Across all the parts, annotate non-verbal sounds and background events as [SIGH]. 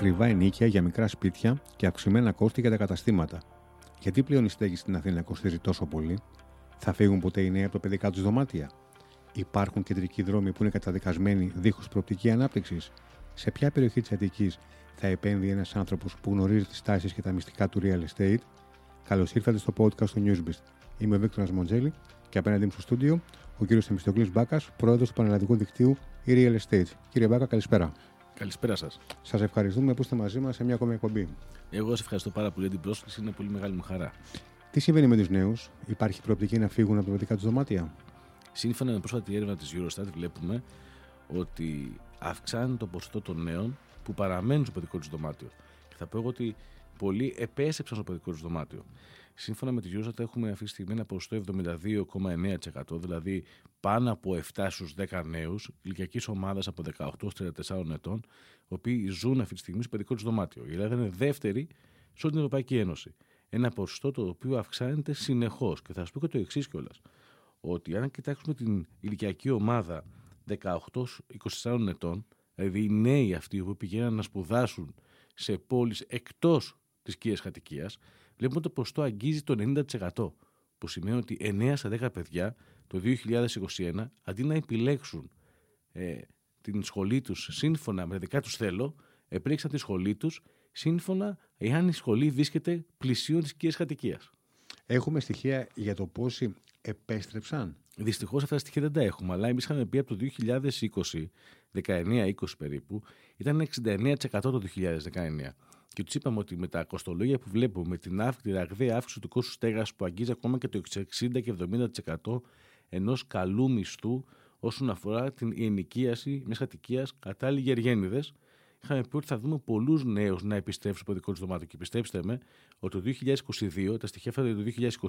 ακριβά ενίκια για μικρά σπίτια και αυξημένα κόστη για τα καταστήματα. Γιατί πλέον η στέγη στην Αθήνα κοστίζει τόσο πολύ, θα φύγουν ποτέ οι νέοι από τα παιδικά τους δωμάτια; Υπάρχουν κεντρικοί δρόμοι που είναι καταδικασμένοι δίχως προοπτική ανάπτυξης; Σε ποια περιοχή της Αττικής θα επένδυε ένας άνθρωπος που γνωρίζει τις τάσεις και τα μυστικά του real estate; Καλώς ήρθατε στο podcast του Newsbeast. Είμαι ο Βίκτορας Μοντζέλη και απέναντί μου στο στούντιο ο κύριος Εμιστοκλής Μπάκας, πρόεδρος του Πανελλαδικού Δικτύου e Real Estate. Κύριε Μπάκα, καλησπέρα. Καλησπέρα σας. Σας ευχαριστούμε που είστε μαζί μας σε μια ακόμη εκπομπή. Εγώ σας ευχαριστώ πάρα πολύ για την πρόσκληση, είναι πολύ μεγάλη μου χαρά. Τι συμβαίνει με τους νέους, Υπάρχει προοπτική να φύγουν από τα παιδικά τους δωμάτια; Σύμφωνα με πρόσφατη έρευνα της Eurostat, βλέπουμε ότι αυξάνει το ποσοστό των νέων που παραμένουν στο παιδικό τους δωμάτιο. Και θα πω εγώ ότι πολλοί επέστρεψαν στο παιδικό τους δωμάτιο. Σύμφωνα με τη Eurostat έχουμε αυτή τη στιγμή ένα ποσοστό 72,9%, δηλαδή πάνω από 7 στους 10 νέους ηλικιακής ομάδας από 18 34 ετών, οι οποίοι ζουν αυτή τη στιγμή στο παιδικό τους δωμάτιο. Η Ελλάδα είναι δεύτερη σε όλη την Ευρωπαϊκή Ένωση. Ένα ποσοστό το οποίο αυξάνεται συνεχώς. Και θα σας πω και το εξής κιόλας. Ότι αν κοιτάξουμε την ηλικιακή ομάδα 18-24 ετών, δηλαδή οι νέοι αυτοί που πηγαίνουν να σπουδάσουν σε πόλεις εκτός της κύρια κατοικία, βλέπουμε ότι το ποσοστό αγγίζει το 90%. Που σημαίνει ότι 9 στα 10 παιδιά το 2021, αντί να επιλέξουν ε, την σχολή τους σύμφωνα με τα δικά τους θέλω, επιλέξαν τη σχολή τους σύμφωνα εάν η σχολή βρίσκεται πλησίον της κύρια κατοικία. Έχουμε στοιχεία για το πόσοι επέστρεψαν; Δυστυχώς αυτά τα στοιχεία δεν τα έχουμε, αλλά εμείς είχαμε πει από το 2020, 19-20 περίπου, ήταν 69% το 2019. Και τους είπαμε ότι με τα κοστολόγια που βλέπουμε, με την, αύξηση, την ραγδαία αύξηση του κόστους στέγα που αγγίζει ακόμα και το 60 και 70% ενός καλού μισθού όσον αφορά την ενοικίαση μιας κατοικίας κατάλληλη γεργένιδε, είχαμε πει ότι θα δούμε πολλούς νέους να επιστρέψουν στο δικό τους δωμάτιο. Και πιστέψτε με ότι το 2022, τα στοιχεία αυτά το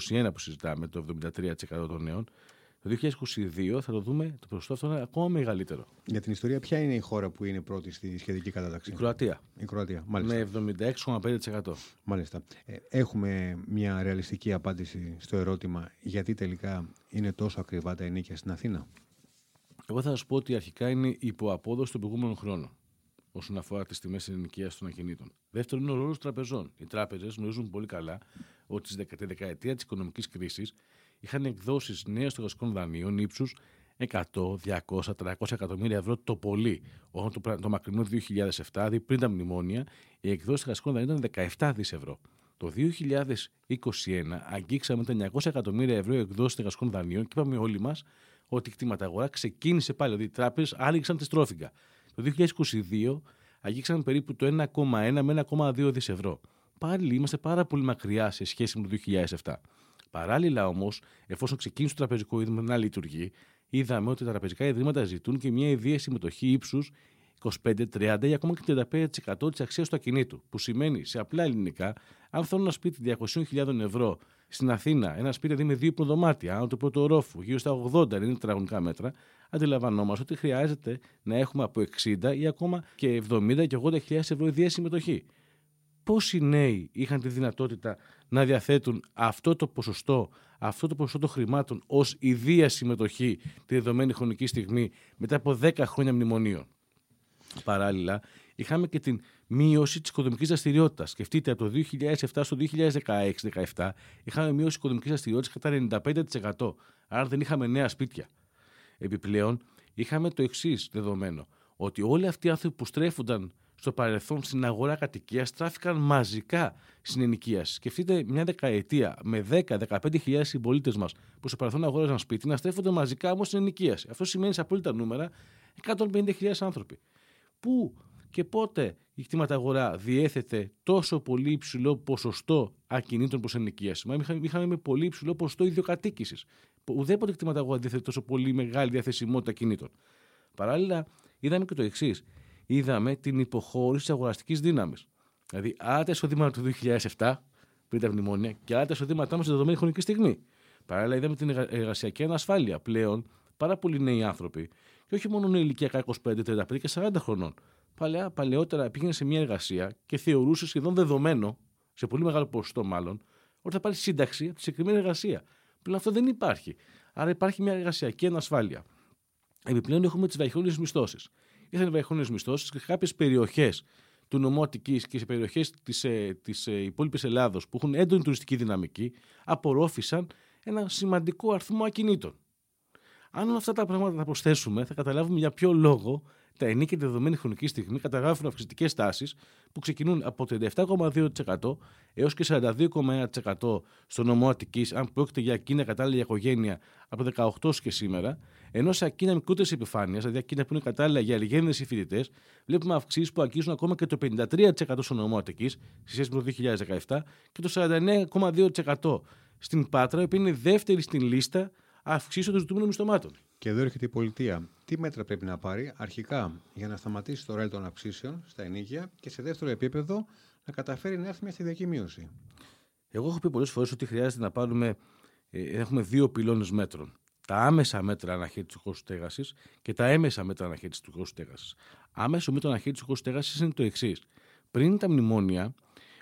2021 που συζητάμε, το 73% των νέων, το 2022 θα το δούμε το ποσοστό αυτό είναι ακόμα μεγαλύτερο. Για την ιστορία, ποια είναι η χώρα που είναι πρώτη στη σχετική κατάταξη, Η Κροατία. Η Κροατία, μάλιστα. Με 76,5%. Μάλιστα. Ε, έχουμε μια ρεαλιστική απάντηση στο ερώτημα γιατί τελικά είναι τόσο ακριβά τα ενίκια στην Αθήνα; Εγώ θα σας πω ότι αρχικά είναι υποαπόδοση των προηγούμενων χρόνων όσον αφορά τις τιμές ενοικίας των ακινήτων. Δεύτερον, είναι ο ρόλος τραπεζών. Οι τράπεζες γνωρίζουν πολύ καλά ότι στη δεκαετία της οικονομικής κρίσης είχαν εκδώσει νέων στεγαστικών δανείων ύψους 100, 200, 300 εκατομμύρια ευρώ το πολύ. Όταν το, το μακρινό 2007, δηλαδή πριν τα μνημόνια, οι εκδόσεις στεγαστικών δανείων ήταν 17 δις ευρώ. Το 2021 αγγίξαμε τα 900 εκατομμύρια ευρώ εκδόσεις στεγαστικών δανείων και είπαμε όλοι μας ότι η κτηματαγορά ξεκίνησε πάλι. Δηλαδή οι τράπεζες άνοιξαν τη στρόφιγγα. Το 2022 αγγίξαμε περίπου το 1,1 με 1,2 δις ευρώ. Πάλι είμαστε πάρα πολύ μακριά σε σχέση με το 2007. Παράλληλα όμως, εφόσον ξεκίνησε το τραπεζικό ίδρυμα να λειτουργεί, είδαμε ότι τα τραπεζικά ιδρύματα ζητούν και μια ιδέα συμμετοχή ύψους 25, 30 ή ακόμα και 35% της αξίας του ακινήτου. Που σημαίνει σε απλά ελληνικά, αν θέλω ένα σπίτι 200.000 ευρώ στην Αθήνα, ένα σπίτι δηλαδή με δύο προδωμάτια, άνω του πρώτου ορόφου, γύρω στα 80 είναι τετραγωνικά μέτρα, αντιλαμβανόμαστε ότι χρειάζεται να έχουμε από 60 ή ακόμα και 70 και 80.000 ευρώ ιδέα συμμετοχή. Πόσοι νέοι είχαν τη δυνατότητα να διαθέτουν αυτό το ποσοστό, αυτό το ποσοστό των χρημάτων ως ιδία συμμετοχή τη δεδομένη χρονική στιγμή μετά από 10 χρόνια μνημονίων. Παράλληλα, είχαμε και την μείωση της οικοδομικής δραστηριότητας. Σκεφτείτε, από το 2007 στο 2016-2017 είχαμε μείωση οικοδομικής δραστηριότητας κατά 95%. Άρα δεν είχαμε νέα σπίτια. Επιπλέον, είχαμε το εξής δεδομένο, ότι όλοι αυτοί οι άνθρωποι που στρέφονταν στο παρελθόν στην αγορά κατοικίας στράφηκαν μαζικά στην ενοικίαση. Σκεφτείτε μια δεκαετία με 10-15 συμπολίτες μας που στο παρελθόν αγόραζαν σπίτι να στρέφονται μαζικά όμως στην ενοικίαση. Αυτό σημαίνει σε απόλυτα νούμερα 150.000 άνθρωποι. Πού και πότε η κτήματα αγορά διέθετε τόσο πολύ υψηλό ποσοστό ακινήτων προς ενοικίαση; Μα είχαμε, είχαμε με πολύ υψηλό ποσοστό ιδιοκατοίκησης. Ουδέποτε κτήματα αγορά διέθετε τόσο πολύ μεγάλη διαθεσιμότητα κινήτων. Παράλληλα, είδαμε και το εξής είδαμε την υποχώρηση της αγοραστικής δύναμης. Δηλαδή, άλλα τα εισοδήματα του 2007, πριν τα μνημόνια, και άλλα τα εισοδήματά μας σε δεδομένη χρονική στιγμή. Παράλληλα, είδαμε την εργασιακή ανασφάλεια. Πλέον, πάρα πολλοί νέοι άνθρωποι, και όχι μόνο ηλικιακά 25, 35 και 40 χρονών. Παλαιά, παλαιότερα πήγαινε σε μια εργασία και θεωρούσε σχεδόν δεδομένο, σε πολύ μεγάλο ποσοστό μάλλον, ότι θα πάρει σύνταξη από τη συγκεκριμένη εργασία. Πλέον αυτό δεν υπάρχει. Άρα υπάρχει μια εργασιακή ανασφάλεια. Επιπλέον έχουμε τις βαχυόνιε μισθώσεις ήρθαν οι βραχώνε μισθώσεις και κάποιες περιοχές του νομού Αττικής και σε περιοχές της ε, της, ε, υπόλοιπης Ελλάδος που έχουν έντονη τουριστική δυναμική, απορρόφησαν ένα σημαντικό αριθμό ακινήτων. Αν όλα αυτά τα πράγματα τα προσθέσουμε, θα καταλάβουμε για ποιο λόγο τα ενίκια τη δεδομένη χρονική στιγμή καταγράφουν αυξητικές τάσεις που ξεκινούν από 37,2% έως και 42,1% στο νομό Αττικής, αν πρόκειται για ακίνητα κατάλληλα για οικογένεια από το 18 και σήμερα, ενώ σε ακίνητα μικρότερης επιφάνειας, δηλαδή ακίνητα που είναι κατάλληλα για αλληγένειες ή φοιτητές, βλέπουμε αυξήσεις που αγγίζουν ακόμα και το 53% στο νομό Αττικής, σε σχέση με το 2017, και το 49,2% στην Πάτρα, που είναι δεύτερη στην λίστα αυξήσεων των ζητούμενων μισθωμάτων. Και εδώ έρχεται η πολιτεία. Τι μέτρα πρέπει να πάρει αρχικά για να σταματήσει το ρέλ των αυξήσεων στα ενίκια και σε δεύτερο επίπεδο να καταφέρει να έρθει μια σταδιακή μείωση; Εγώ έχω πει πολλές φορές ότι χρειάζεται να πάρουμε. Ε, έχουμε δύο πυλώνες μέτρων. Τα άμεσα μέτρα αναχέτησης του κόστους στέγασης και τα έμεσα μέτρα αναχέτησης του κόστους στέγασης. Άμεσο μέτρο αναχέτησης του κόστους στέγασης είναι το εξής. Πριν τα μνημόνια,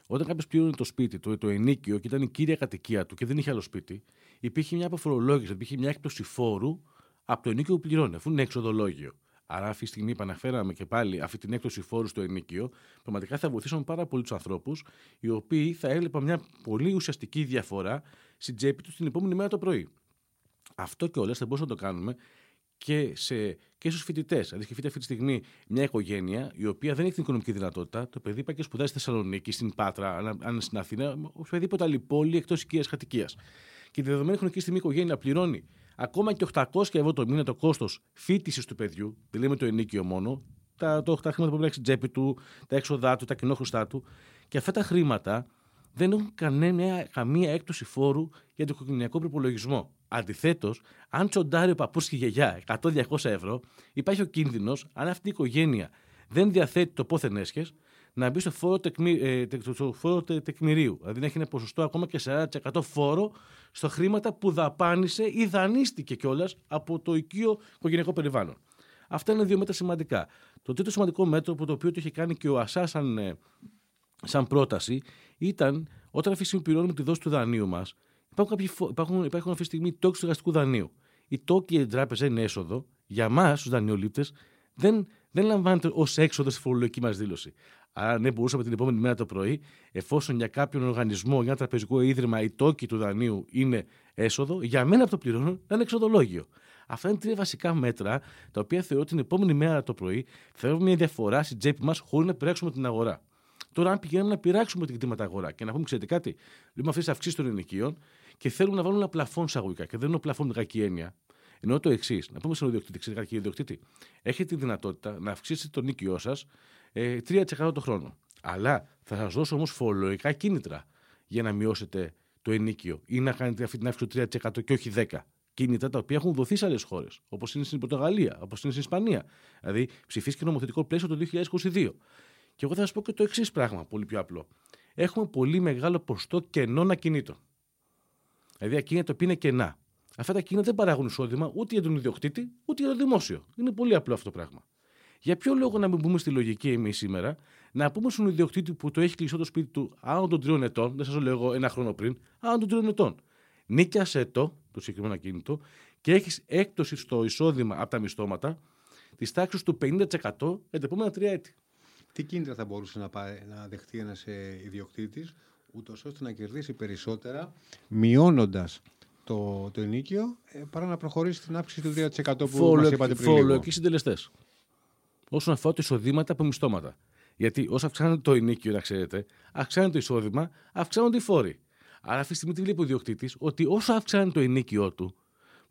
όταν κάποιος πλήρωνε το σπίτι του, το ενίκιο και ήταν η κύρια κατοικία του και δεν είχε άλλο σπίτι, υπήρχε μια αποφορολόγηση, υπήρχε μια έκπτωση φόρου από το ενίκιο που πληρώνει, αφού είναι εξοδολόγιο. Άρα, αυτή τη στιγμή επαναφέραμε και πάλι αυτή την έκπτωση φόρου στο ενίκιο, πραγματικά θα βοηθήσουν πάρα πολλού τους ανθρώπους, οι οποίοι θα έβλεπαν μια πολύ ουσιαστική διαφορά στην τσέπη τους την επόμενη μέρα το πρωί. Αυτό και όλα θα μπορούσαμε να το κάνουμε και, σε, και στους φοιτητές. Δηλαδή, σκεφτείτε αυτή τη στιγμή μια οικογένεια η οποία δεν έχει την οικονομική δυνατότητα. Το παιδί πάει και σπουδάζει στη Θεσσαλονίκη, στην Πάτρα, αν είναι στην Αθήνα, οποιαδήποτε άλλη πόλη εκτός οικίας κατοικίας. Και τη δεδομένη χρονική στιγμή η οικογένεια πληρώνει ακόμα και 800 ευρώ το μήνα το κόστος φίτηση του παιδιού, δεν λέμε το ενίκιο μόνο, τα, το, τα χρήματα που πρέπει να τσέπη του, τα έξοδά του, τα κοινόχρηστά του. Και αυτά τα χρήματα δεν έχουν κανένα, καμία έκπτωση φόρου για το οικογενειακό προπολογισμό. Αντιθέτως, αν τσοντάρει ο παππούς και η γιαγιά 100-200 ευρώ, υπάρχει ο κίνδυνος, αν αυτή η οικογένεια δεν διαθέτει το πόθεν έσχες, να μπει στο φόρο, τεκμη, ε, φόρο τεκμηρίου. Δηλαδή να έχει ένα ποσοστό ακόμα και 40% φόρο στο χρήματα που δαπάνησε ή δανείστηκε κιόλας από το οικείο οικογενειακό περιβάλλον. Αυτά είναι δύο μέτρα σημαντικά. Το τρίτο σημαντικό μέτρο που το οποίο το είχε κάνει και ο ΑΣΑ σαν, ε, σαν πρόταση ήταν όταν αυτή τη στιγμή πληρώνουμε τη δόση του δανείου μας, υπάρχουν, υπάρχουν, υπάρχουν αυτή τη στιγμή τόκοι του εργαστικού δανείου. Οι τόκοι για την τράπεζα είναι έσοδο. Για εμά, τους δανειολήπτες, δεν, δεν λαμβάνεται ως έξοδο στη φορολογική μας δήλωση. Άρα, ναι, μπορούσαμε την επόμενη μέρα το πρωί, εφόσον για κάποιον οργανισμό, για ένα τραπεζικό ίδρυμα, η τόκη του δανείου είναι έσοδο, για μένα που το πληρώνω να είναι εξοδολόγιο. Αυτά είναι τρία βασικά μέτρα, τα οποία θεωρώ την επόμενη μέρα το πρωί θα έχουμε μια διαφορά στην τσέπη μας χωρίς να πειράξουμε την αγορά. Τώρα, αν πηγαίνουμε να πειράξουμε την κτήματα αγορά και να πούμε, ξέρετε κάτι, λέμε αυτές τις αυξήσεις των ενοικίων και θέλουμε να βάλουμε ένα πλαφόν σαγωγικά και δεν είναι ο πλαφόν με κακή έννοια. Ενώ το εξής, να πούμε στον ιδιοκτήτη, ξέρετε κύριε ιδιοκτήτη, έχετε τη δυνατότητα να αυξήσετε το νίκιό σας ε, 3% το χρόνο. Αλλά θα σας δώσω όμως φορολογικά κίνητρα για να μειώσετε το ενίκιο ή να κάνετε αυτή την αύξηση του 3% και όχι 10%. Κίνητρα τα οποία έχουν δοθεί σε άλλες χώρες, όπως είναι στην Πορτογαλία, όπως είναι στην Ισπανία. Δηλαδή, ψηφίστηκε νομοθετικό πλαίσιο το 2022. Και εγώ θα σας πω και το εξής πράγμα, πολύ πιο απλό. Έχουμε πολύ μεγάλο ποσοστό κενών ακινήτων. Δηλαδή, ακίνητα τα οποία είναι κενά. Αυτά τα ακίνητα δεν παράγουν εισόδημα ούτε για τον ιδιοκτήτη, ούτε για το δημόσιο. Είναι πολύ απλό αυτό το πράγμα. Για ποιο λόγο να μην μπούμε στη λογική εμείς σήμερα, να πούμε στον ιδιοκτήτη που το έχει κλειστό το σπίτι του άνω των τριών ετών, δεν σας το λέω εγώ ένα χρόνο πριν, άνω των τριών ετών. Νίκιασε το, το συγκεκριμένο ακίνητο, και έχεις έκπτωση στο εισόδημα από τα μισθώματα της τάξης του 50% για τα επόμενα τρία έτη. Τι κίνητρα θα μπορούσε να, πάρει, να δεχτεί ένας ε, ιδιοκτήτης, ούτως ώστε να κερδίσει περισσότερα, μειώνοντας το, το ενίκιο, ε, παρά να προχωρήσει στην αύξηση του 3% που Φολο, μας είπατε πριν Φορολογικοί συντελεστές. Όσον αφορά το εισοδήματα από μισθώματα. Γιατί όσο αυξάνεται το ενίκιο, να ξέρετε, αυξάνεται το εισόδημα, αυξάνονται οι φόροι. Άρα αυτή τη στιγμή τι βλέπει ο ιδιοκτήτης, ότι όσο αυξάνεται το ενίκιο του,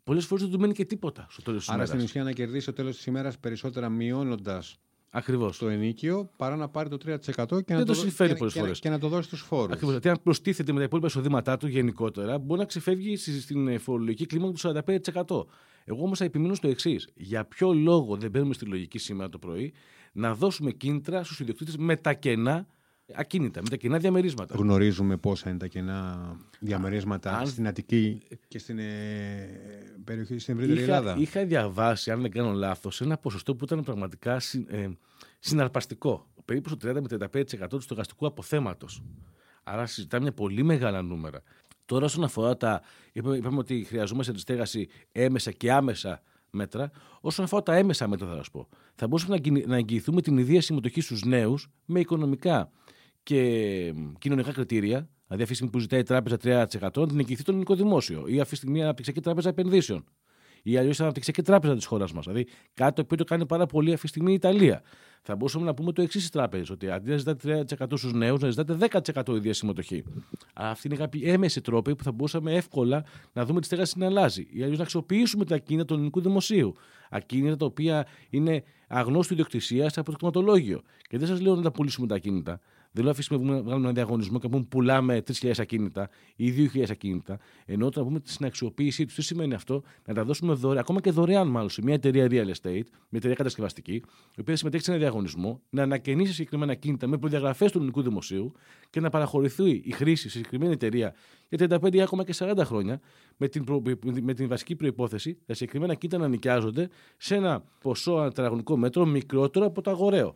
πολλές φορές δεν του μένει και τίποτα στο τέλος της ημέρας. Άρα στην ουσία να κερδίσει στο τέλος της ημέρας περισσότερα μειώνοντας Ακριβώς. το ενίκιο παρά να πάρει το 3% και, να το, το, και, και, και, να το δώσει στους φόρους. Ακριβώς. Γιατί αν προστίθεται με τα υπόλοιπα εισοδήματά του γενικότερα, μπορεί να ξεφεύγει στην φορολογική κλίμακα του 45%. Εγώ όμως θα επιμείνω στο εξής. Για ποιο λόγο δεν μπαίνουμε στη λογική σήμερα το πρωί να δώσουμε κίνητρα στους ιδιοκτήτες με τα κενά ακίνητα, με τα κενά διαμερίσματα; Γνωρίζουμε πόσα είναι τα κενά διαμερίσματα αν... στην Αττική και στην ε, περιοχή στην ευρύτερη Ελλάδα. Είχα διαβάσει, αν δεν κάνω λάθος, ένα ποσοστό που ήταν πραγματικά ε, συναρπαστικό. Περίπου στο 30 με 35% του στοχαστικού αποθέματος. Άρα συζητάμε μια πολύ μεγάλα νούμερα. Τώρα, όσον αφορά τα. Είπαμε, είπαμε ότι χρειαζόμαστε τη στέγαση έμεσα και άμεσα μέτρα. Όσον αφορά τα έμεσα μέτρα, θα σας πω. Θα μπορούσαμε να εγγυηθούμε την ιδέα συμμετοχή στους νέους με οικονομικά και κοινωνικά κριτήρια. Δηλαδή, αυτή τη στιγμή που ζητάει η τράπεζα 3%, να την εγγυηθεί το ελληνικό δημόσιο. Ή αυτή τη στιγμή η αναπτυξιακή τράπεζα επενδύσεων. Ή αλλιώς η αναπτυξιακή τράπεζα της χώρας μας. Δηλαδή, κάτι το οποίο το κάνει πάρα πολύ αυτή τη στιγμή η Ιταλία. Θα μπορούσαμε να πούμε το εξής στις τράπεζες, ότι αντί να ζητάτε 3% στους νέους, να ζητάτε 10% ίδια συμμετοχή. Αυτή είναι κάποιοι έμεση τρόποι που θα μπορούσαμε εύκολα να δούμε τη στέγαση να αλλάζει. Ή αλλιώς να αξιοποιήσουμε τα ακίνητα του ελληνικού δημοσίου. Ακίνητα τα οποία είναι αγνώστου ιδιοκτησίας από το κτηματολόγιο. Και δεν σας λέω να τα πουλήσουμε τα ακίνητα. Δεν λέω αφήσουμε να βγάλουμε ένα διαγωνισμό και να πούμε πουλάμε 3.000 ακίνητα ή 2.000 ακίνητα. Ενώ όταν πούμε στην αξιοποίησή τους, τι σημαίνει αυτό, να τα δώσουμε δωρεάν, ακόμα και δωρεάν μάλλον σε μια εταιρεία real estate, μια εταιρεία κατασκευαστική, η οποία συμμετέχει σε ένα διαγωνισμό, να ανακαινήσει συγκεκριμένα ακίνητα με προδιαγραφές του ελληνικού δημοσίου και να παραχωρηθεί η χρήση σε συγκεκριμένη εταιρεία για 35 ή ακόμα και 40 χρόνια, με την, προ... με την βασική προπόθεση τα συγκεκριμένα ακίνητα να νοικιάζονται σε ένα ποσό τετραγωνικό μέτρο μικρότερο από το αγοραίο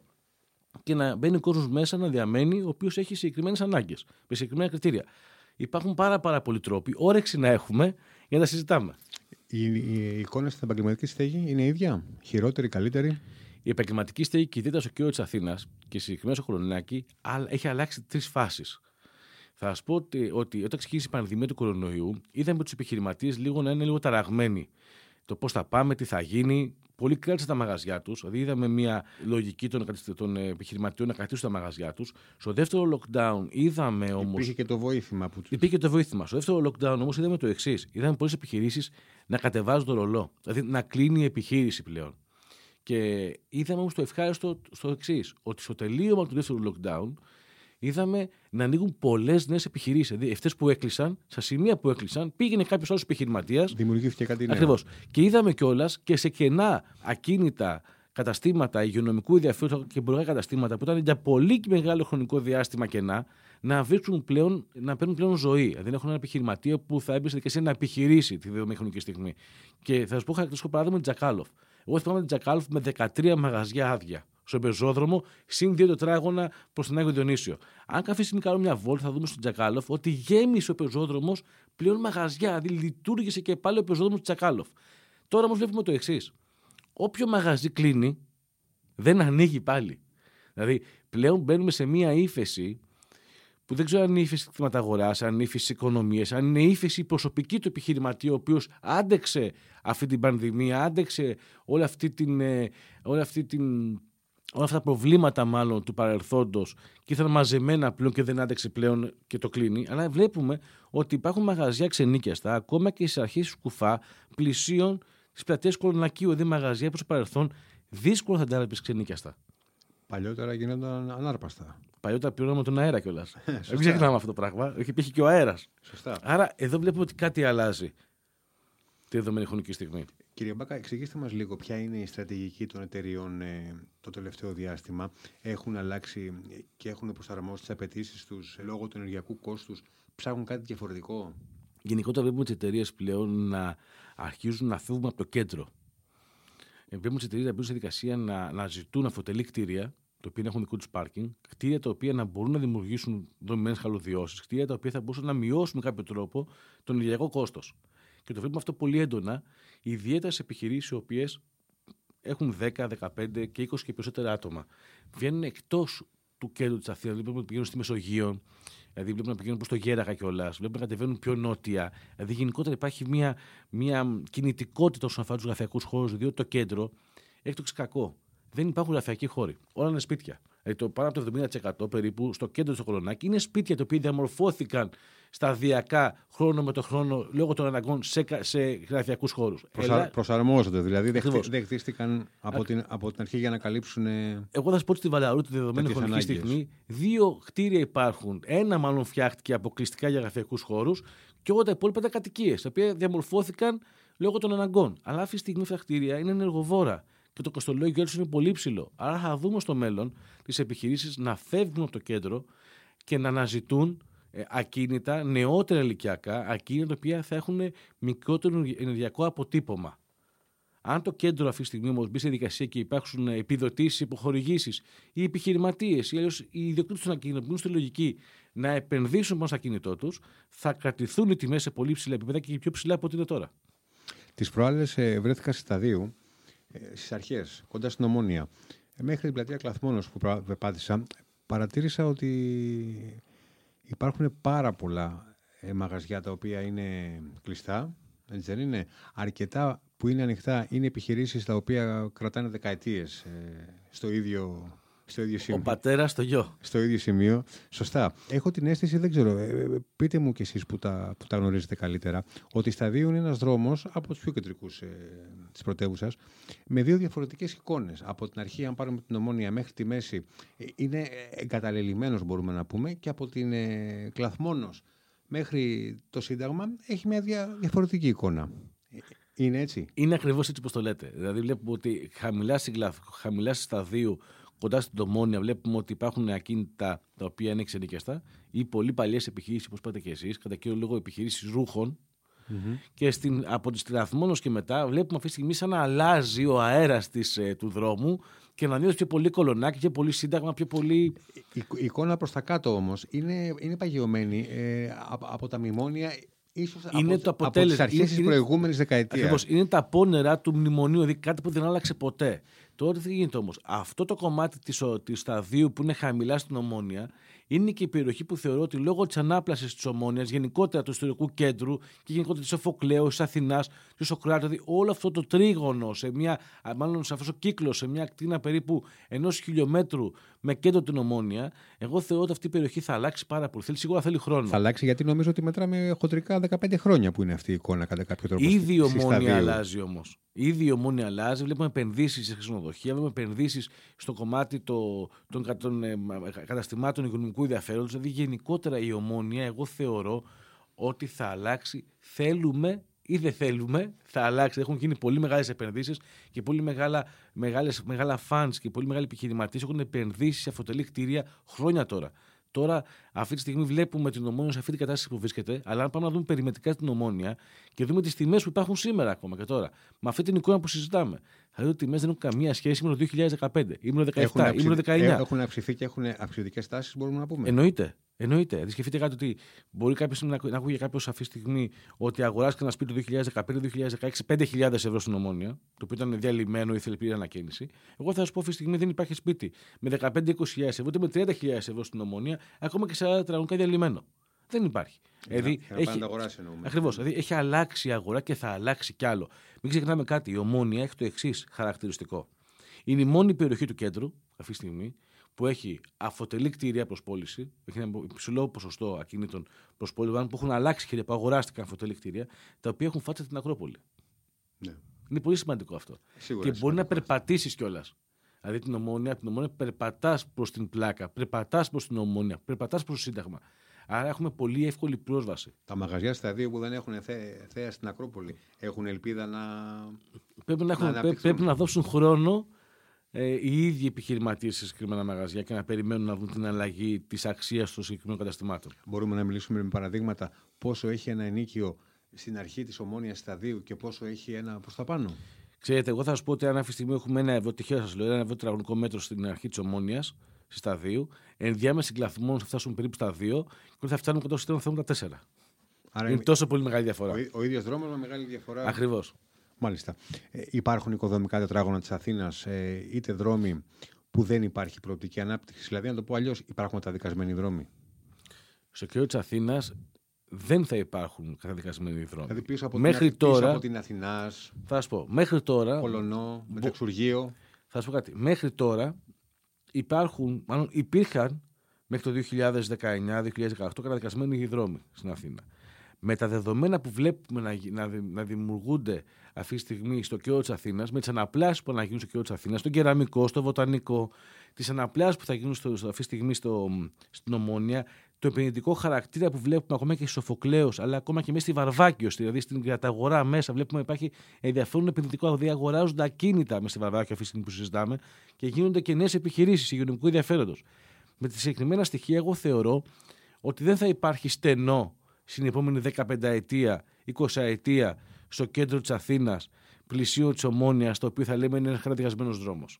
και να μπαίνει ο κόσμος μέσα να διαμένει, ο οποίος έχει συγκεκριμένες ανάγκες, με συγκεκριμένα κριτήρια. Υπάρχουν πάρα, πάρα πολλοί τρόποι, όρεξη να έχουμε για να συζητάμε. Η, η εικόνα στην επαγγελματικής στέγη είναι ίδια, χειρότερη, καλύτερη; Η επαγγελματική στέγη και ιδιαίτερα στο κέντρο της Αθήνας και συγκεκριμένα στο Χρονινάκι έχει αλλάξει τρεις φάσεις. Θα σας πω ότι, ότι όταν ξεκίνησε η πανδημία του κορονοϊού, είδαμε τους επιχειρηματίες λίγο να είναι λίγο ταραγμένοι. Το πώς θα πάμε, τι θα γίνει, Πολλοί κράτησαν τα μαγαζιά τους. Δηλαδή, είδαμε μια λογική των, των επιχειρηματιών να κρατήσουν τα μαγαζιά τους. Στο δεύτερο lockdown είδαμε όμω. Υπήρχε και το βοήθημα που του. Υπήρχε και το βοήθημα. Στο δεύτερο lockdown όμως είδαμε το εξής. Είδαμε πολλές επιχειρήσεις να κατεβάζουν το ρολό. Δηλαδή να κλείνει η επιχείρηση πλέον. Και είδαμε όμως το ευχάριστο στο εξής. Ότι στο τελείωμα του δεύτερου lockdown είδαμε να ανοίγουν πολλές νέες επιχειρήσεις. Δηλαδή, αυτέ που έκλεισαν, στα σημεία που έκλεισαν, πήγαινε κάποιος άλλος επιχειρηματίας. Δημιουργήθηκε κάτι νέο. Ακριβώς. Και είδαμε κιόλας και σε κενά ακίνητα καταστήματα υγειονομικού ενδιαφέροντος και εμπορικά καταστήματα που ήταν για πολύ μεγάλο χρονικό διάστημα κενά, να, βρίσκουν πλέον, να παίρνουν πλέον ζωή. Δηλαδή, να έχουν ένα επιχειρηματία που θα έμπαινε σε να επιχειρήσει τη χρονική στιγμή. Και θα σας πω χαρακτηριστικό παράδειγμα Τζακάλοφ. Εγώ θυμάμαι την Τζακάλοφ με 13 μαγαζιά άδεια στο πεζόδρομο, συν δύο τετράγωνα προς τον Άγιο Διονύσιο. Αν κάποια στιγμή κάνουμε μια βόλτα, θα δούμε στον Τζακάλοφ ότι γέμισε ο πεζόδρομος πλέον μαγαζιά, δηλαδή λειτουργήσε και πάλι ο πεζόδρομος του Τζακάλοφ. Τώρα όμως βλέπουμε το εξής. Όποιο μαγαζί κλείνει, δεν ανοίγει πάλι. Δηλαδή πλέον μπαίνουμε σε μια ύφεση που δεν ξέρω αν είναι ύφεση αγορά, αν είναι ύφεση οικονομίας, αν είναι ύφεση προσωπική του επιχειρηματία, ο οποίος άντεξε αυτή την πανδημία, άντεξε όλη αυτή την, ε, όλη αυτή την όλα αυτά τα προβλήματα μάλλον του παρελθόντος και ήρθαν μαζεμένα πλέον και δεν άντεξε πλέον και το κλείνει. Αλλά βλέπουμε ότι υπάρχουν μαγαζιά ξενίκιαστα, ακόμα και σε αρχές σκουφά, πλησίων της πλατείας Κολονακίου, δηλαδή μαγαζιά που στο παρελθόν δύσκολο θα τα ξενίκιαστα. Παλιότερα γίνονταν ανάρπαστα. Παλιότερα πληρώναμε τον αέρα κιόλας. [LAUGHS] Δεν ξεχνάμε αυτό το πράγμα. Υπήρχε και ο αέρας. Σωστά. Άρα εδώ βλέπουμε ότι κάτι αλλάζει τη δεδομένη χρονική στιγμή. Κύριε Μπάκα, εξηγήστε μας λίγο ποια είναι η στρατηγική των εταιριών ε, το τελευταίο διάστημα. Έχουν αλλάξει και έχουν προσαρμόσει τις απαιτήσεις τους λόγω του ενεργειακού κόστους. Ψάχνουν κάτι διαφορετικό; Γενικότερα βλέπουμε τι εταιρείες πλέον να αρχίζουν να φύγουν από το κέντρο. Ε, βλέπουμε τι εταιρείε να μπουν σε δικασία να, να ζητούν αφοτελή κτίρια, τα οποία έχουν δικό τους πάρκινγκ, κτίρια τα οποία να μπορούν να δημιουργήσουν δομημένες χαλωδιώσει, κτίρια τα οποία θα μπορούσαν να μειώσουν με κάποιο τρόπο τον ενεργειακό κόστος. Και το βλέπουμε αυτό πολύ έντονα, ιδιαίτερα σε επιχειρήσεις οι οποίες έχουν 10, 15 και 20 και περισσότερα άτομα. Βγαίνουν εκτός του κέντρου της Αθήνας, βλέπουμε να πηγαίνουν στη Μεσογείο, δηλαδή βλέπουμε να πηγαίνουν προς το Γέραγα κιόλας, βλέπουμε να κατεβαίνουν πιο νότια. Δηλαδή γενικότερα υπάρχει μια, μια κινητικότητα όσον αφορά τους γραφειακούς χώρους, διότι το κέντρο έχει το κακό. Δεν υπάρχουν γραφειακοί χώροι. Όλα είναι σπίτια. Δηλαδή το πάνω από το 70% περίπου στο κέντρο του Κολονάκη είναι σπίτια τα οποία διαμορφώθηκαν σταδιακά χρόνο με το χρόνο λόγω των αναγκών σε, σε γραφειακούς χώρους. Προσα... Ελά... Προσαρμόζονται, δηλαδή δεν χτίστηκαν από, την, από την αρχή για να καλύψουν. Εγώ θα σας πω ότι στη Βαλαρού τη δεδομένη χρονική στιγμή δύο κτίρια υπάρχουν. Ένα μάλλον φτιάχτηκε αποκλειστικά για γραφειακούς χώρους και όλα τα υπόλοιπα ήταν κατοικίες, τα οποία διαμορφώθηκαν λόγω των αναγκών. Αλλά αυτή τη στιγμή αυτά τα κτίρια είναι ενεργοβόρα και το κοστολόγιο τους είναι πολύ ψηλό. Άρα θα δούμε στο μέλλον τις επιχειρήσεις να φεύγουν από το κέντρο και να αναζητούν ε, ακίνητα, νεότερα ηλικιακά, ακίνητα τα οποία θα έχουν μικρότερο ενεργειακό αποτύπωμα. Αν το κέντρο αυτή τη στιγμή όμως μπει σε δικασία και υπάρξουν επιδοτήσεις, υποχορηγήσεις, οι επιχειρηματίες ή αλλιώς οι ιδιοκτήτες των ακινήτων που στη λογική να επενδύσουν πάνω στο ακίνητό τους, θα κρατηθούν οι τιμές σε πολύ ψηλά επίπεδα και πιο ψηλά από ό,τι είναι τώρα. Τις προάλλες ε, βρέθηκα στη σταδίου, ε, στις αρχές, κοντά στην Ομόνια. Ε, μέχρι την πλατεία Κλαθμόνος που πάτησα, παρατήρησα ότι υπάρχουν πάρα πολλά ε, μαγαζιά τα οποία είναι κλειστά. Έτσι δεν είναι; Αρκετά που είναι ανοιχτά είναι επιχειρήσεις τα οποία κρατάνε δεκαετίες ε, στο ίδιο στο ίδιο σημείο. Ο πατέρας στο γιο. Στο ίδιο σημείο. Σωστά. Έχω την αίσθηση, δεν ξέρω, ε, ε, πείτε μου κι εσείς που τα, που τα γνωρίζετε καλύτερα, ότι στα δύο είναι ένας δρόμος από τους πιο κεντρικούς ε, της πρωτεύουσας, με δύο διαφορετικές εικόνες. Από την αρχή, αν πάρουμε την ομόνια μέχρι τη μέση, ε, είναι εγκαταλελειμμένος, μπορούμε να πούμε, και από την ε, Κλαθμόνος μέχρι το Σύνταγμα έχει μια δια, διαφορετική εικόνα. Είναι έτσι; Είναι ακριβώς έτσι όπως το λέτε. Δηλαδή, βλέπουμε ότι χαμηλά, χαμηλά σταδίου κοντά στην Τομόνια βλέπουμε ότι υπάρχουν ακίνητα τα οποία είναι εξενικιαστά ή πολύ παλιές επιχειρήσεις, όπως είπατε και εσείς, κατά κύριο λόγο επιχειρήσεις ρούχων. Mm-hmm. Και στην, από τη Στραθμόνο και μετά βλέπουμε αυτή τη στιγμή σαν να αλλάζει ο αέρας ε, του δρόμου και να νιώθεις πιο πολύ κολονάκι, πιο πολύ σύνταγμα, πιο πολύ. Η, η εικόνα προς τα κάτω όμως είναι, είναι παγιωμένη ε, από, από τα μνημόνια ίσως είναι από, το αποτέλεσμα. Από τις αρχές της προηγούμενης δεκαετίας. είναι τα πόνερα του μνημονίου, δηλαδή κάτι που δεν άλλαξε ποτέ. Τώρα τι γίνεται όμως; Αυτό το κομμάτι της σταδίου που είναι χαμηλά στην ομόνια είναι και η περιοχή που θεωρώ ότι λόγω της ανάπλασης της ομόνιας, γενικότερα του ιστορικού κέντρου και γενικότερα της Οφοκλέου, της Αθηνάς, του Σοκράτη, δηλαδή όλο αυτό το τρίγωνο, σε μια, μάλλον σε αυτός ο κύκλος, σε μια κτίνα περίπου ενός χιλιόμετρου με κέντρο την ομόνια, εγώ θεωρώ ότι αυτή η περιοχή θα αλλάξει πάρα πολύ. Θέλει σίγουρα θέλει χρόνο. Θα αλλάξει γιατί νομίζω ότι μετράμε χοντρικά 15 χρόνια που είναι αυτή η εικόνα κατά κάποιο τρόπο. Ήδη η ομόνια αλλάζει όμως. Ήδη η ομόνια αλλάζει. Βλέπουμε επενδύσεις σε ξενοδοχεία, βλέπουμε επενδύσεις στο κομμάτι το, των, των ε, καταστημάτων οικονομικού ενδιαφέροντο. Δηλαδή, γενικότερα η ομόνια, εγώ θεωρώ ότι θα αλλάξει. Θέλουμε ή δεν θέλουμε, θα αλλάξει. Έχουν γίνει πολύ μεγάλες επενδύσεις και πολύ μεγάλα, μεγάλες, μεγάλα fans και πολύ μεγάλοι επιχειρηματίες έχουν επενδύσει σε αυτοτελή κτίρια χρόνια τώρα. Τώρα, αυτή τη στιγμή βλέπουμε την ομόνια σε αυτή την κατάσταση που βρίσκεται, αλλά αν πάμε να δούμε περιμετρικά την ομόνια και δούμε τις τιμές που υπάρχουν σήμερα ακόμα και τώρα, με αυτή την εικόνα που συζητάμε, θα δείτε ότι οι τιμέ δεν έχουν καμία σχέση με το 2015 ή με το 2017 ή με το 2019. Έχουν αυξηθεί και έχουν αυξητικές τάσεις, μπορούμε να πούμε. Εννοείται. Εννοείται. Δηλαδή, σκεφτείτε κάτι ότι μπορεί κάποιος να, να ακούγεται κάποιος αυτή τη στιγμή ότι αγοράστηκε ένα σπίτι το 2015-2016 5.000 ευρώ στην ομόνια, το οποίο ήταν διαλυμένο ή θέλει πλήρη ανακαίνιση. Εγώ θα σας πω αυτή τη στιγμή δεν υπάρχει σπίτι με 15-20.000 ευρώ, ούτε με 30.000 ευρώ στην ομόνια, ακόμα και σε ένα τραγωνικά διαλυμένο. Δεν υπάρχει. Δηλαδή, έχει, ακριβώς, δηλαδή έχει αλλάξει η αγορά και θα αλλάξει κι άλλο. Μην ξεχνάμε κάτι. Η ομόνια έχει το εξής χαρακτηριστικό. Είναι η μόνη περιοχή του κέντρου αυτή τη στιγμή που έχει αφοτελή κτίρια προς πώληση, έχει ένα υψηλό ποσοστό ακινήτων προς πώληση, που έχουν αλλάξει κτίρια, που αγοράστηκαν αφοτελή κτίρια, τα οποία έχουν φάτσει την Ακρόπολη. Ναι. Είναι πολύ σημαντικό αυτό. Σίγουρα, και μπορεί να περπατήσεις κιόλας. Δηλαδή την ομόνια, την ομόνια περπατάς προς την πλάκα, περπατάς προς την ομόνια, περπατάς προς το Σύνταγμα. Άρα έχουμε πολύ εύκολη πρόσβαση. Τα μαγαζιά στα δύο που δεν έχουν θέα στην Ακρόπολη έχουν ελπίδα να. Πρέπει να, έχουν, πρέπει να δώσουν χρόνο ε, οι ίδιοι επιχειρηματίες σε συγκεκριμένα μαγαζιά και να περιμένουν να δουν την αλλαγή της αξίας των συγκεκριμένων καταστημάτων. Μπορούμε να μιλήσουμε με παραδείγματα πόσο έχει ένα ενίκιο στην αρχή της ομόνοια σταδίου και πόσο έχει ένα προς τα πάνω. Ξέρετε, εγώ θα σας πω ότι αν αυτή τη στιγμή έχουμε ένα ευρώ, τυχαία σας λέω, ένα ευρώ τετραγωνικό μέτρο στην αρχή της ομόνοια, σταδίου, ενδιάμεση κλαθμών θα φτάσουν περίπου στα 2 και θα φτάνουν κοντά στο θα τα 4. Άρα είναι, είναι τόσο πολύ μεγάλη διαφορά. Ο, ο ίδιος δρόμος με μεγάλη διαφορά. Ακριβώς. Μάλιστα. Ε, υπάρχουν οικοδομικά τετράγωνα της Αθήνας, ε, είτε δρόμοι που δεν υπάρχει προοπτική ανάπτυξης. Δηλαδή, να το πω αλλιώς, υπάρχουν καταδικασμένοι δρόμοι. Στο κέντρο της Αθήνας δεν θα υπάρχουν καταδικασμένοι δρόμοι. Δηλαδή πίσω από μέχρι την, τώρα, πίσω από την Αθηνάς. Θα σου πω. Μέχρι τώρα. Πολωνό, Μεταξουργείο. Θα σου πω κάτι. Μέχρι τώρα υπάρχουν, μάλλον υπήρχαν μέχρι το 2019-2018 καταδικασμένοι δρόμοι στην Αθήνα. Με τα δεδομένα που βλέπουμε να, να, να δημιουργούνται αυτή τη στιγμή στο κέντρο της Αθήνας, με τις αναπλάσεις που θα γίνουν στο κέντρο της Αθήνας, στον κεραμικό, στο βοτανικό, τις αναπλάσεις που θα γίνουν στο, αυτή τη στιγμή στο, στην Ομόνια, το επενδυτικό χαρακτήρα που βλέπουμε ακόμα και στο Σοφοκλέο, αλλά ακόμα και μέσα στη Βαρβάκιος, δηλαδή στην καταγορά μέσα, βλέπουμε ότι υπάρχει ενδιαφέρον επενδυτικό. Δηλαδή αγοράζονται ακίνητα μέσα στη Βαρβάκιο αυτή τη στιγμή που συζητάμε και γίνονται και νέες επιχειρήσεις υγειονομικού ενδιαφέροντος. Με τη συγκεκριμένα στοιχεία, εγώ θεωρώ ότι δεν θα υπάρχει στενό στην επόμενη 15 ετία, 20 ετία στο κέντρο της Αθήνας, πλησίο της Ομόνιας, το οποίο θα λέμε είναι ένας χαρακτηρισμένος δρόμος.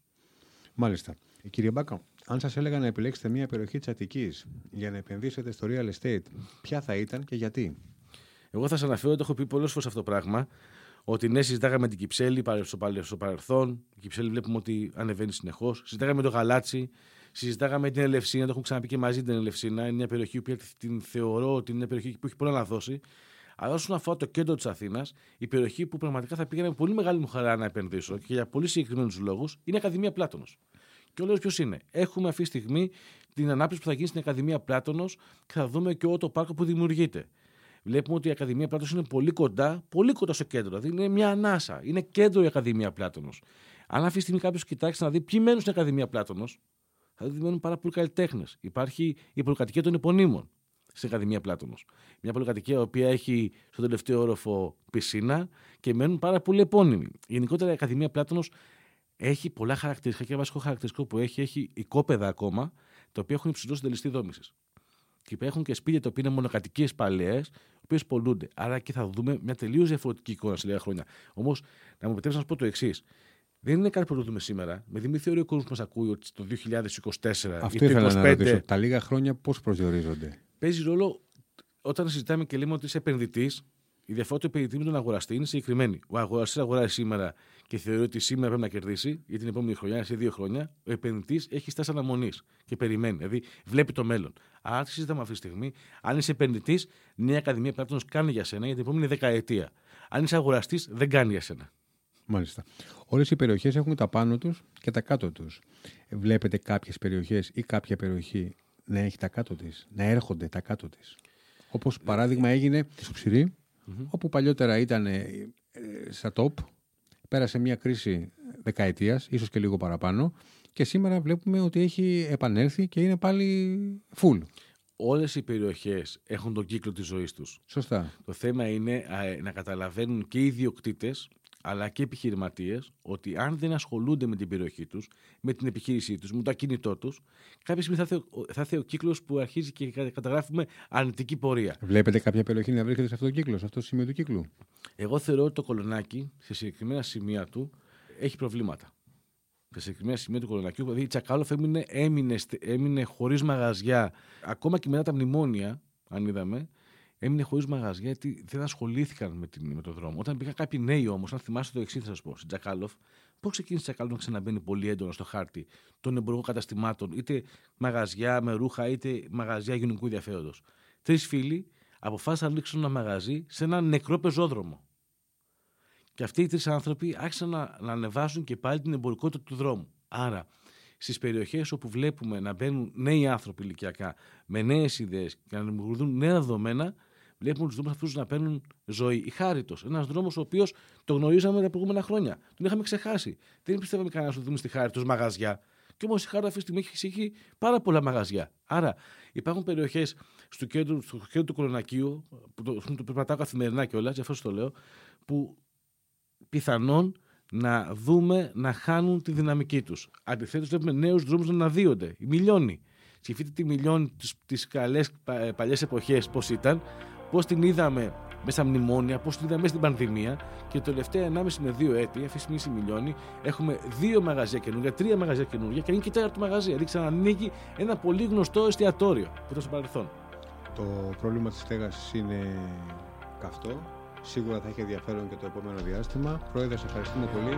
Μάλιστα. Ε, κύριε Μπάκα, αν σας έλεγα να επιλέξετε μια περιοχή της Αττικής για να επενδύσετε στο real estate, ποια θα ήταν και γιατί; Εγώ θα σας αναφέρω ότι έχω πει πολλές φορές αυτό το πράγμα, Ότι ναι, συζητάγαμε την Κυψέλη στο παρελθόν. Η Κυψέλη βλέπουμε ότι ανεβαίνει συνεχώς. Συζητάγαμε το Γαλάτσι. Συζητάγαμε την Ελευσίνα. Το έχουμε ξαναπεί και μαζί την Ελευσίνα. Είναι μια περιοχή που την θεωρώ ότι είναι μια περιοχή που έχει πολλά να δώσει. Αλλά όσον αφορά το κέντρο της Αθήνας, η περιοχή που πραγματικά θα πήγαινε με πολύ μεγάλη μου χαρά να επενδύσω και για πολύ συγκεκριμένους λόγους είναι η Ακαδημία Πλάτωνος. Και ο λόγο ποιος είναι; Έχουμε αυτή τη στιγμή την ανάπτυξη που θα γίνει στην Ακαδημία Πλάτωνος και θα δούμε και όλο το πάρκο που δημιουργείται. Βλέπουμε ότι η Ακαδημία Πλάτωνος είναι πολύ κοντά, πολύ κοντά στο κέντρο. Δηλαδή είναι μια ανάσα. Είναι κέντρο η Ακαδημία Πλάτωνος. Αν αυτή τη στιγμή κάποιος κοιτάξει να δει ποιοι μένουν στην Ακαδημία Πλάτωνος, θα δει ότι μένουν πάρα πολλοί καλλιτέχνες. Υπάρχει η πολυκατοικία των επωνύμων στην Ακαδημία Πλάτωνος. Μια πολυκατοικία η οποία έχει στο τελευταίο όροφο πισίνα και μένουν πάρα πολλοί επώνυμοι. Γενικότερα η Ακαδημία Πλάτωνος έχει πολλά χαρακτηριστικά και βασικό χαρακτηριστικό που έχει, έχει οικόπεδα ακόμα, τα οποία έχουν υψηλό συντελεστή δόμησης. Και υπάρχουν και σπίτια τα οποία είναι μονοκατοικίες παλαιές, οι οποίες πολλούνται. Άρα και θα δούμε μια τελείως διαφορετική εικόνα σε λίγα χρόνια. Όμως, να μου επιτρέψετε να σα πω το εξής. Δεν είναι κάτι που το δούμε σήμερα. Με μην θεωρεί ο κόσμος που μας ακούει ότι το 2024 Αυτό ήθελα 25, να ρωτήσω. Τα λίγα χρόνια πώς προσδιορίζονται; Παίζει ρόλο όταν συζητάμε και λέμε ότι είσαι επενδυτής, η διαφορά του επενδυτή με τον αγοραστή είναι συγκεκριμένη. Ο αγοραστής αγοράζει σήμερα και θεωρεί ότι σήμερα πρέπει να κερδίσει για την επόμενη χρονιά, σε δύο χρόνια. Ο επενδυτής έχει στάση αναμονής και περιμένει. Δηλαδή βλέπει το μέλλον. Άρα, τι συζητάμε αυτή τη στιγμή, αν είσαι επενδυτής, μια Ακαδημία Πλάτωνο κάνει για σένα για την επόμενη δεκαετία. Αν είσαι αγοραστής, δεν κάνει για σένα. Μάλιστα. Όλες οι περιοχές έχουν τα πάνω τους και τα κάτω τους. Βλέπετε κάποιες περιοχές ή κάποια περιοχή να έχει τα κάτω της, να έρχονται τα κάτω της. Όπως παράδειγμα έγινε στο ψηρη όπου παλιότερα ήταν ε, στα top, πέρασε μια κρίση δεκαετίας, ίσως και λίγο παραπάνω, και σήμερα βλέπουμε ότι έχει επανέλθει και είναι πάλι full. Όλες οι περιοχές έχουν τον κύκλο της ζωής τους. Σωστά. Το θέμα είναι να καταλαβαίνουν και οι ιδιοκτήτες αλλά και επιχειρηματίες ότι αν δεν ασχολούνται με την περιοχή τους, με την επιχείρησή τους, με το ακίνητό τους, κάποια στιγμή θα έρθει ο, ο κύκλος που αρχίζει και καταγράφουμε αρνητική πορεία. Βλέπετε κάποια περιοχή να βρίσκεται σε αυτό το κύκλο, σε αυτό το σημείο του κύκλου; Εγώ θεωρώ ότι το κολονάκι σε συγκεκριμένα σημεία του έχει προβλήματα. Σε συγκεκριμένα σημεία του κολονακιού, δηλαδή η Τσακάλοφ έμεινε, έμεινε, έμεινε χωρίς μαγαζιά, ακόμα και μετά τα μνημόνια, αν είδαμε, έμεινε χωρίς μαγαζιά γιατί δεν ασχολήθηκαν με, την, με τον δρόμο. Όταν πήγαν κάποιοι νέοι όμως, αν θυμάστε το εξής, θα σας πω, στην Τζακάλοφ, πώς ξεκίνησε η Τζακάλοφ να ξαναμπαίνει πολύ έντονα στο χάρτη των εμπορικών καταστημάτων, είτε μαγαζιά με ρούχα, είτε μαγαζιά γενικού ενδιαφέροντος. Τρεις φίλοι αποφάσισαν να ανοίξουν ένα μαγαζί σε ένα νεκρό πεζόδρομο. Και αυτοί οι τρεις άνθρωποι άρχισαν να, να ανεβάσουν και πάλι την εμπορικότητα του δρόμου. Άρα, στις περιοχές όπου βλέπουμε να μπαίνουν νέοι άνθρωποι ηλικιακά με νέες ιδέες και να δημιουργούν νέα δεδομένα, βλέπουμε τους δρόμους αυτούς να παίρνουν ζωή. Η Χάριτος, ένας δρόμος ο οποίος το γνωρίζαμε τα προηγούμενα χρόνια. Τον είχαμε ξεχάσει. Δεν πιστεύαμε κανένα ότι δούμε στη Χάριτος μαγαζιά. Και όμως η Χάριτος αυτή τη στιγμή έχει, έχει πάρα πολλά μαγαζιά. Άρα υπάρχουν περιοχές στο κέντρο, στο κέντρο του Κολονακίου, που το, το περπατάω καθημερινά κιόλας, γι' αυτό το λέω, που πιθανόν να δούμε να χάνουν τη δυναμική τους. Αντιθέτως, βλέπουμε νέους δρόμους να αναδύονται. Η Μιλιώνη. Σκεφτείτε τη Μιλιώνη τι καλές παλιές εποχές πώς ήταν, πώς την είδαμε μέσα στα μνημόνια, πώς την είδαμε μέσα στην πανδημία και το τελευταίο 1,5 με 2 έτη, αυτή τη στιγμή μιλιώνει, έχουμε δύο μαγαζιά καινούργια, τρία μαγαζιά καινούργια και είναι και τέταρτο μαγαζί. Δηλαδή ξανανοίγει ένα πολύ γνωστό εστιατόριο που ήταν στο παρελθόν. Το πρόβλημα της στέγασης είναι καυτό. Σίγουρα θα έχει ενδιαφέρον και το επόμενο διάστημα. Πρόεδρε, σα ευχαριστούμε πολύ.